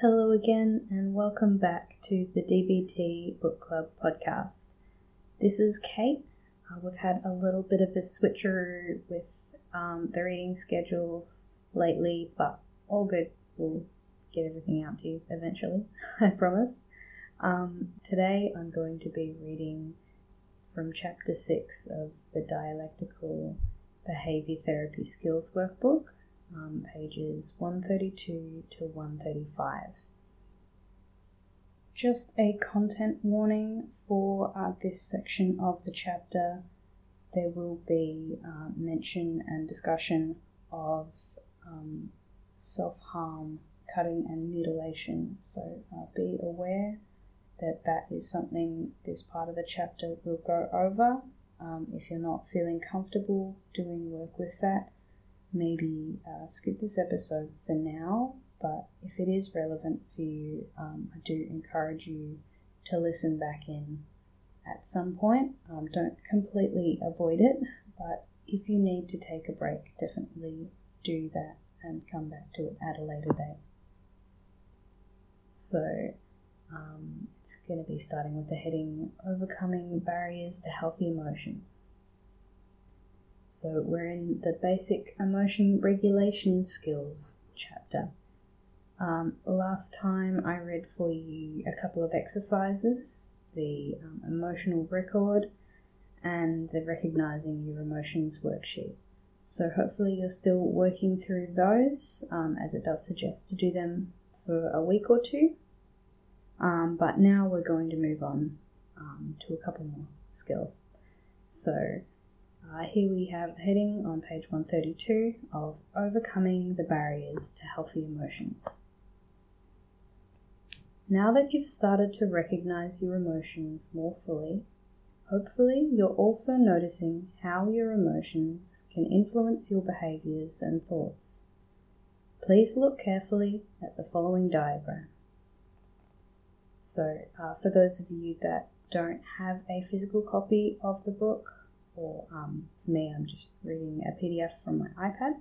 Hello again, and welcome back to the DBT Book Club podcast. This is Kate. Uh, we've had a little bit of a switcheroo with um, the reading schedules lately, but all good. We'll get everything out to you eventually, I promise. Um, today I'm going to be reading from chapter 6 of the Dialectical Behaviour Therapy Skills Workbook um, pages 132 to 135. Just a content warning for uh, this section of the chapter. There will be uh, mention and discussion of um, self harm, cutting, and mutilation. So uh, be aware that that is something this part of the chapter will go over. Um, if you're not feeling comfortable doing work with that, maybe uh, skip this episode for now, but if it is relevant for you, um, I do encourage you to listen back in at some point. Um, don't completely avoid it, but if you need to take a break, definitely do that and come back to it at a later date. So, um, it's going to be starting with the heading Overcoming Barriers to Healthy Emotions. So we're in the basic emotion regulation skills chapter. Um, last time I read for you a couple of exercises, the um, emotional record and the recognizing your emotions worksheet. So hopefully you're still working through those, um, as it does suggest to do them for a week or two. Um, but now we're going to move on um, to a couple more skills. So uh, here we have a heading on page 132 of Overcoming the Barriers to Healthy Emotions. Now that you've started to recognize your emotions more fully, hopefully you're also noticing how your emotions can influence your behaviors and thoughts. Please look carefully at the following diagram. So, uh, for those of you that don't have a physical copy of the book, or um, for me, I'm just reading a PDF from my iPad.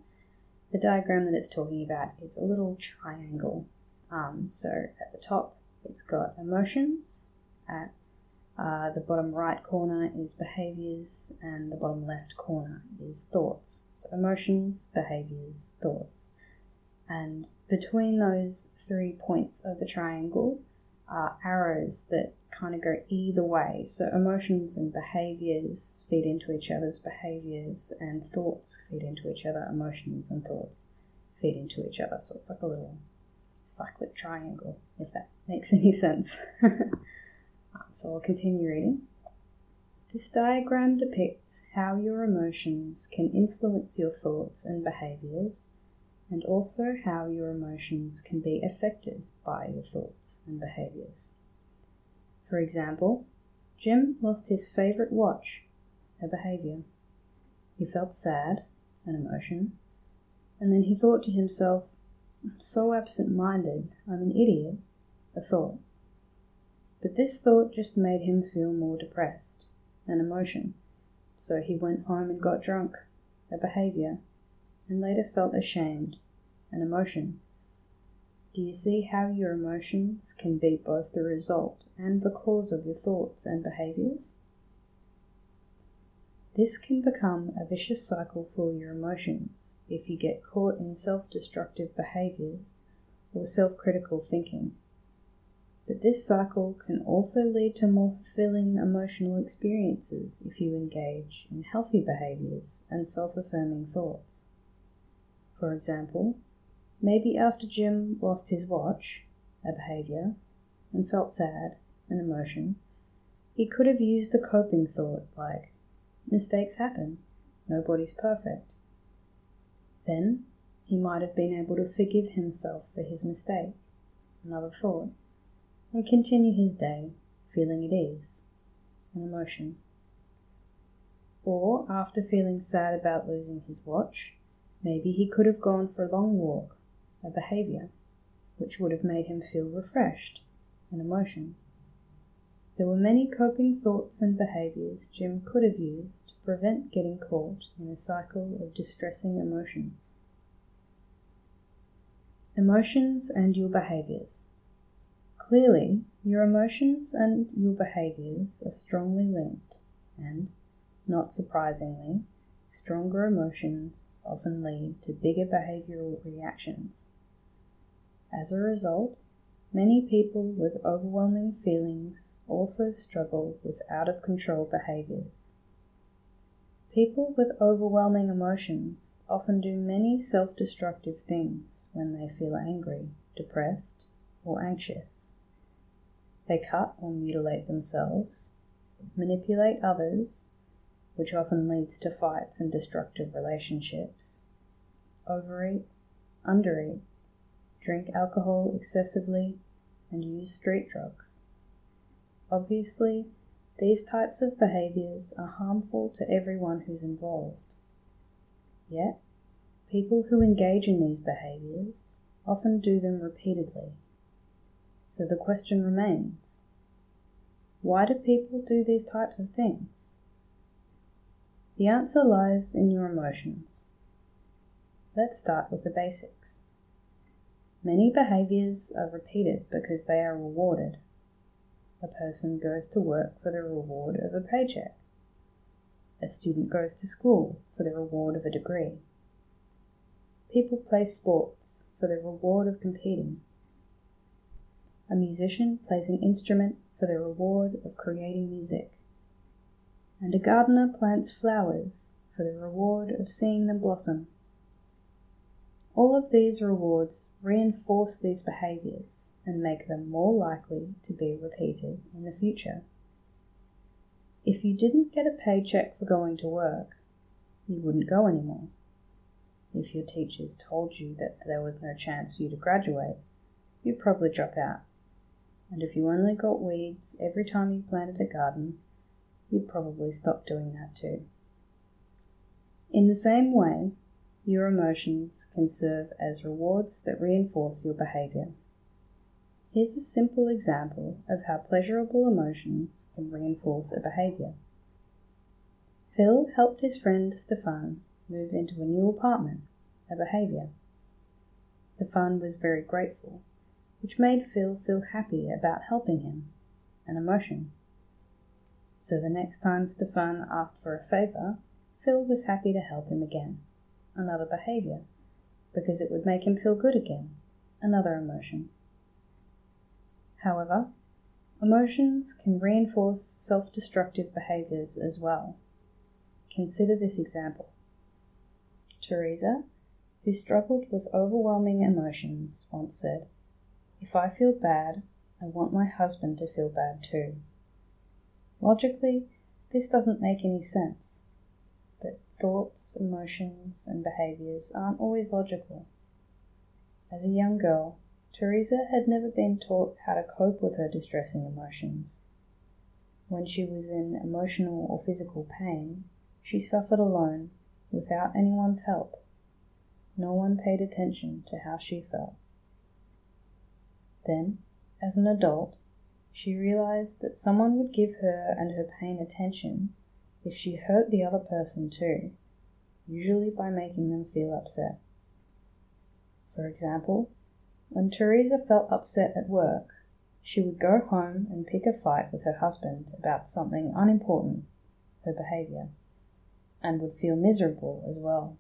The diagram that it's talking about is a little triangle. Um, so at the top, it's got emotions. At uh, the bottom right corner is behaviors, and the bottom left corner is thoughts. So emotions, behaviors, thoughts. And between those three points of the triangle are arrows that kind of go either way. So emotions and behaviors feed into each other's behaviors, and thoughts feed into each other. Emotions and thoughts feed into each other. So it's like a little cyclic triangle, if that makes any sense. um, so I'll continue reading. This diagram depicts how your emotions can influence your thoughts and behaviors, and also how your emotions can be affected your thoughts and mm. behaviors. For example, Jim lost his favorite watch, a behavior. He felt sad, an emotion, and then he thought to himself, I'm so absent minded, I'm an idiot, a thought. But this thought just made him feel more depressed, an emotion. So he went home and got drunk, a behavior, and later felt ashamed, an emotion. Do you see how your emotions can be both the result and the cause of your thoughts and behaviors? This can become a vicious cycle for your emotions if you get caught in self destructive behaviors or self critical thinking. But this cycle can also lead to more fulfilling emotional experiences if you engage in healthy behaviors and self affirming thoughts. For example, Maybe after Jim lost his watch, a behavior, and felt sad, an emotion, he could have used a coping thought like, mistakes happen, nobody's perfect. Then he might have been able to forgive himself for his mistake, another thought, and continue his day feeling at ease, an emotion. Or after feeling sad about losing his watch, maybe he could have gone for a long walk a behavior, which would have made him feel refreshed, an emotion. There were many coping thoughts and behaviors Jim could have used to prevent getting caught in a cycle of distressing emotions. Emotions and your behaviors. Clearly, your emotions and your behaviors are strongly linked, and, not surprisingly, stronger emotions often lead to bigger behavioral reactions. As a result, many people with overwhelming feelings also struggle with out of control behaviors. People with overwhelming emotions often do many self destructive things when they feel angry, depressed, or anxious. They cut or mutilate themselves, manipulate others, which often leads to fights and destructive relationships, overeat, undereat, drink alcohol excessively, and use street drugs. Obviously, these types of behaviors are harmful to everyone who's involved. Yet, people who engage in these behaviors often do them repeatedly. So the question remains why do people do these types of things? The answer lies in your emotions. Let's start with the basics. Many behaviors are repeated because they are rewarded. A person goes to work for the reward of a paycheck. A student goes to school for the reward of a degree. People play sports for the reward of competing. A musician plays an instrument for the reward of creating music. And a gardener plants flowers for the reward of seeing them blossom. All of these rewards reinforce these behaviors and make them more likely to be repeated in the future. If you didn't get a paycheck for going to work, you wouldn't go anymore. If your teachers told you that there was no chance for you to graduate, you'd probably drop out and if you only got weeds every time you planted a garden, you'd probably stop doing that too. In the same way, your emotions can serve as rewards that reinforce your behavior. Here's a simple example of how pleasurable emotions can reinforce a behavior. Phil helped his friend Stefan move into a new apartment, a behavior. Stefan was very grateful which made Phil feel happy about helping him, an emotion. So the next time Stefan asked for a favor, Phil was happy to help him again, another behavior, because it would make him feel good again, another emotion. However, emotions can reinforce self destructive behaviors as well. Consider this example. Teresa, who struggled with overwhelming emotions, once said, if I feel bad, I want my husband to feel bad too. Logically, this doesn't make any sense. But thoughts, emotions, and behaviors aren't always logical. As a young girl, Teresa had never been taught how to cope with her distressing emotions. When she was in emotional or physical pain, she suffered alone, without anyone's help. No one paid attention to how she felt. Then, as an adult, she realized that someone would give her and her pain attention if she hurt the other person too, usually by making them feel upset. For example, when Teresa felt upset at work, she would go home and pick a fight with her husband about something unimportant, her behavior, and would feel miserable as well.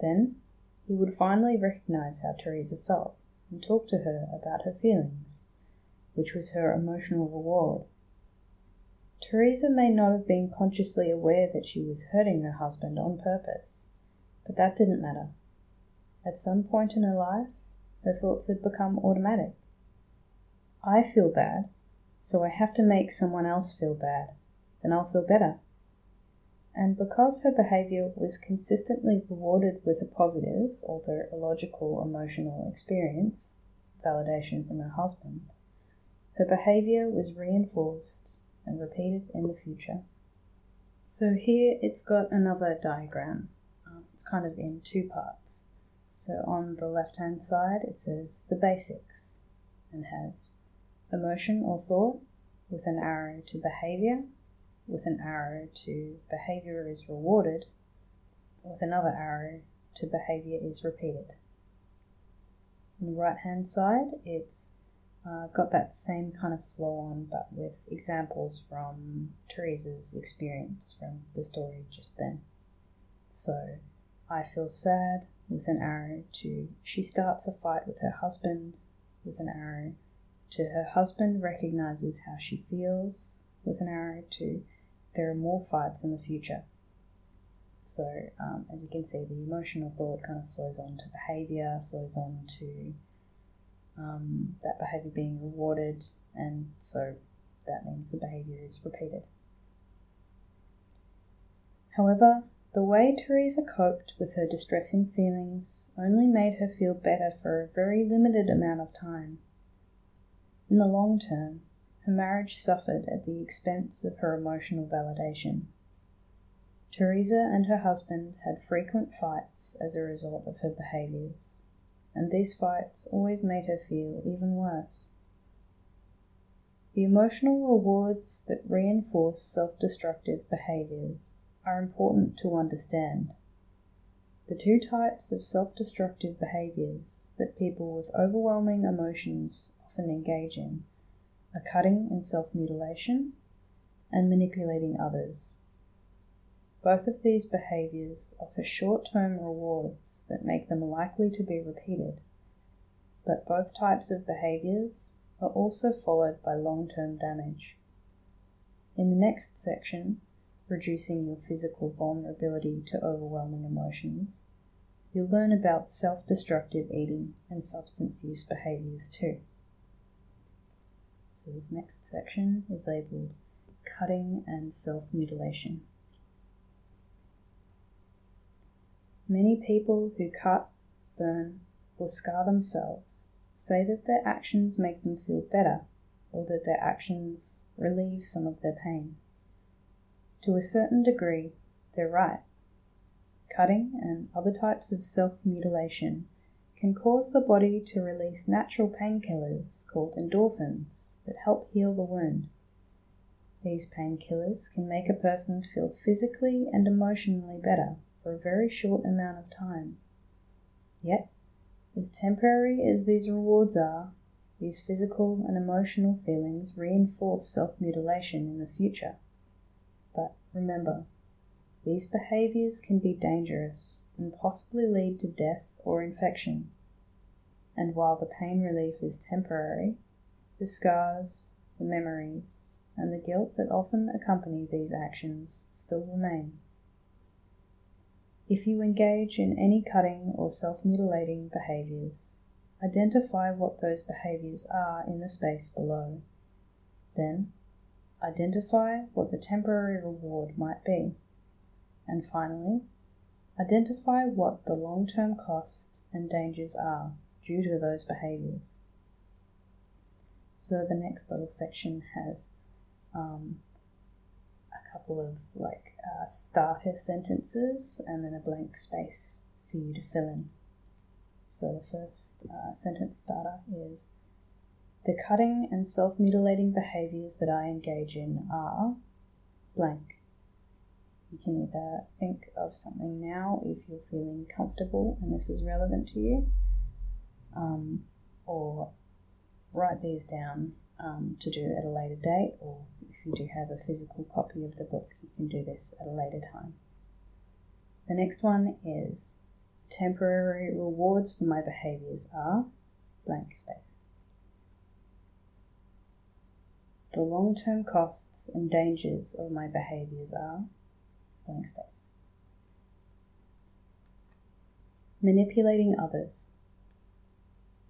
Then he would finally recognize how Teresa felt and talk to her about her feelings, which was her emotional reward. Teresa may not have been consciously aware that she was hurting her husband on purpose, but that didn't matter. At some point in her life, her thoughts had become automatic. I feel bad, so I have to make someone else feel bad, then I'll feel better. And because her behavior was consistently rewarded with a positive, although illogical emotional experience, validation from her husband, her behavior was reinforced and repeated in the future. So here it's got another diagram. Um, it's kind of in two parts. So on the left hand side it says the basics and has emotion or thought with an arrow to behavior with an arrow to behavior is rewarded, with another arrow to behavior is repeated. On the right hand side, it's uh, got that same kind of flow on, but with examples from Teresa's experience from the story just then. So, I feel sad with an arrow to she starts a fight with her husband with an arrow to her husband recognizes how she feels with an arrow to there are more fights in the future. So, um, as you can see, the emotional thought kind of flows on to behavior, flows on to um, that behavior being rewarded, and so that means the behavior is repeated. However, the way Teresa coped with her distressing feelings only made her feel better for a very limited amount of time. In the long term, her marriage suffered at the expense of her emotional validation. Teresa and her husband had frequent fights as a result of her behaviors, and these fights always made her feel even worse. The emotional rewards that reinforce self destructive behaviors are important to understand. The two types of self destructive behaviors that people with overwhelming emotions often engage in are cutting and self mutilation and manipulating others. Both of these behaviors offer short term rewards that make them likely to be repeated, but both types of behaviors are also followed by long term damage. In the next section, reducing your physical vulnerability to overwhelming emotions, you'll learn about self destructive eating and substance use behaviors too. So, this next section is labeled Cutting and Self Mutilation. Many people who cut, burn, or scar themselves say that their actions make them feel better or that their actions relieve some of their pain. To a certain degree, they're right. Cutting and other types of self mutilation can cause the body to release natural painkillers called endorphins that help heal the wound. These painkillers can make a person feel physically and emotionally better for a very short amount of time. Yet, as temporary as these rewards are, these physical and emotional feelings reinforce self mutilation in the future. But remember, these behaviors can be dangerous and possibly lead to death or infection. And while the pain relief is temporary, the scars, the memories, and the guilt that often accompany these actions still remain. If you engage in any cutting or self mutilating behaviors, identify what those behaviors are in the space below. Then, identify what the temporary reward might be. And finally, identify what the long term cost and dangers are due to those behaviors. So the next little section has um, a couple of like uh, starter sentences and then a blank space for you to fill in. So the first uh, sentence starter is The cutting and self mutilating behaviors that I engage in are blank. You can either think of something now if you're feeling comfortable and this is relevant to you, um, or write these down um, to do at a later date, or if you do have a physical copy of the book, you can do this at a later time. The next one is temporary rewards for my behaviors are blank space. The long term costs and dangers of my behaviors are blank space. Manipulating others.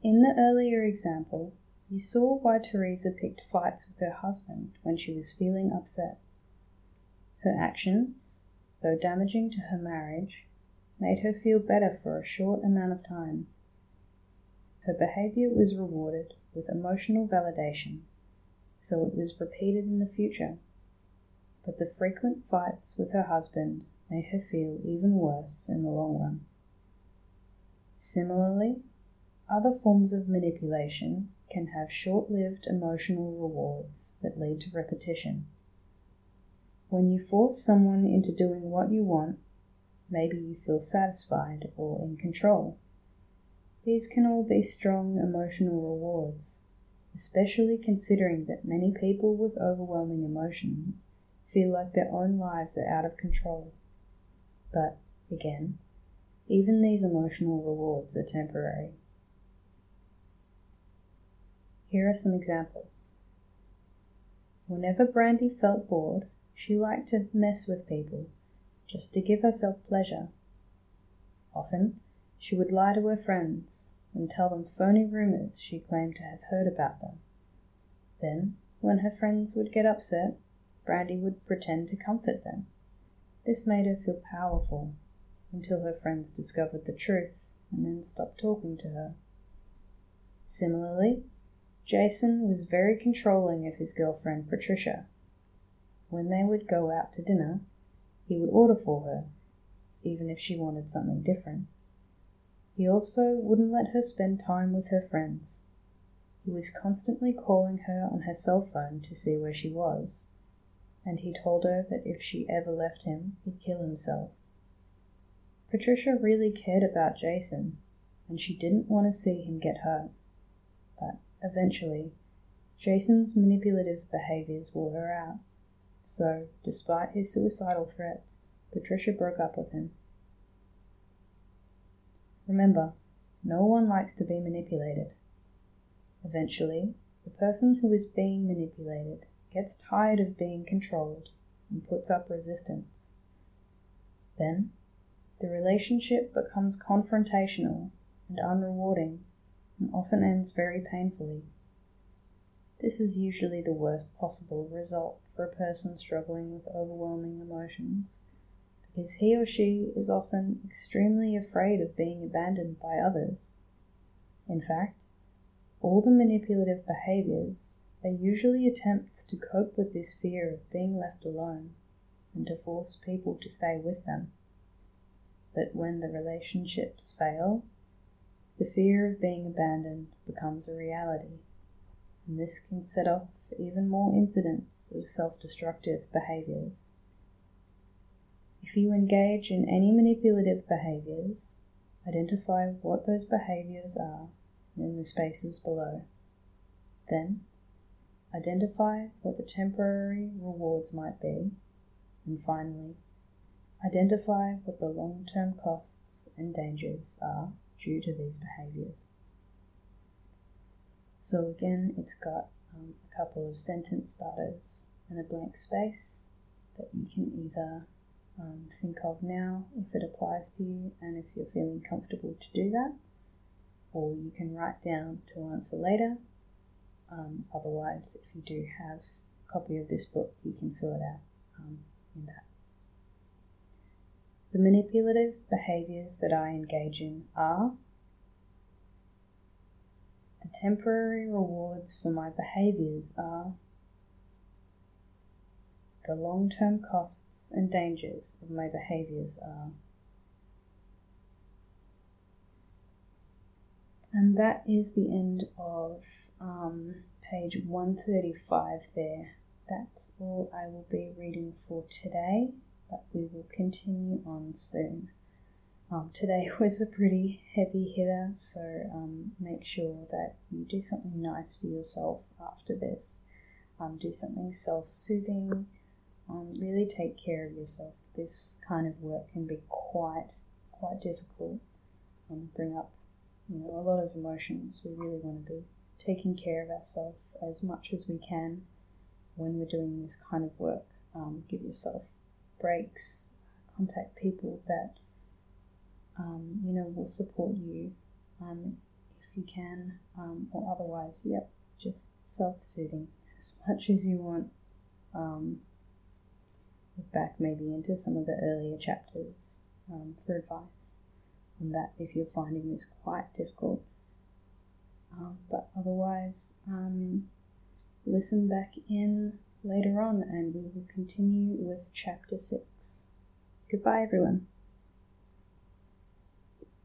In the earlier example, you saw why Teresa picked fights with her husband when she was feeling upset. Her actions, though damaging to her marriage, made her feel better for a short amount of time. Her behavior was rewarded with emotional validation, so it was repeated in the future. But the frequent fights with her husband made her feel even worse in the long run. Similarly, other forms of manipulation can have short lived emotional rewards that lead to repetition. When you force someone into doing what you want, maybe you feel satisfied or in control. These can all be strong emotional rewards, especially considering that many people with overwhelming emotions feel like their own lives are out of control. But, again, even these emotional rewards are temporary. Here are some examples. Whenever Brandy felt bored, she liked to mess with people, just to give herself pleasure. Often she would lie to her friends and tell them phony rumors she claimed to have heard about them. Then, when her friends would get upset, Brandy would pretend to comfort them. This made her feel powerful until her friends discovered the truth and then stopped talking to her. Similarly, Jason was very controlling of his girlfriend Patricia. When they would go out to dinner, he would order for her, even if she wanted something different. He also wouldn't let her spend time with her friends. He was constantly calling her on her cell phone to see where she was, and he told her that if she ever left him, he'd kill himself. Patricia really cared about Jason, and she didn't want to see him get hurt. Eventually, Jason's manipulative behaviors wore her out. So, despite his suicidal threats, Patricia broke up with him. Remember, no one likes to be manipulated. Eventually, the person who is being manipulated gets tired of being controlled and puts up resistance. Then, the relationship becomes confrontational and unrewarding and often ends very painfully. This is usually the worst possible result for a person struggling with overwhelming emotions, because he or she is often extremely afraid of being abandoned by others. In fact, all the manipulative behaviors are usually attempts to cope with this fear of being left alone and to force people to stay with them. But when the relationships fail, the fear of being abandoned becomes a reality and this can set off even more incidents of self-destructive behaviors. If you engage in any manipulative behaviors, identify what those behaviors are in the spaces below. Then, identify what the temporary rewards might be, and finally, identify what the long-term costs and dangers are due to these behaviors. So again, it's got um, a couple of sentence starters and a blank space that you can either um, think of now if it applies to you and if you're feeling comfortable to do that, or you can write down to answer later. Um, otherwise, if you do have a copy of this book, you can fill it out um, in that. The manipulative behaviors that I engage in are the temporary rewards for my behaviors are the long-term costs and dangers of my behaviors are. And that is the end of um, page 135 there. That's all I will be reading for today, but we will continue on soon. Um, today was a pretty heavy hitter, so um, make sure that you do something nice for yourself after this. Um, do something self-soothing. Um, really take care of yourself. This kind of work can be quite quite difficult. and bring up you know a lot of emotions. We really want to be taking care of ourselves as much as we can when we're doing this kind of work. Um, give yourself breaks. Contact people that um, you know, will support you um, if you can, um, or otherwise, yep, just self-soothing as much as you want. Um, back maybe into some of the earlier chapters um, for advice on that if you're finding this quite difficult. Um, but otherwise, listen back in later on and we will continue with chapter 6. Goodbye, everyone.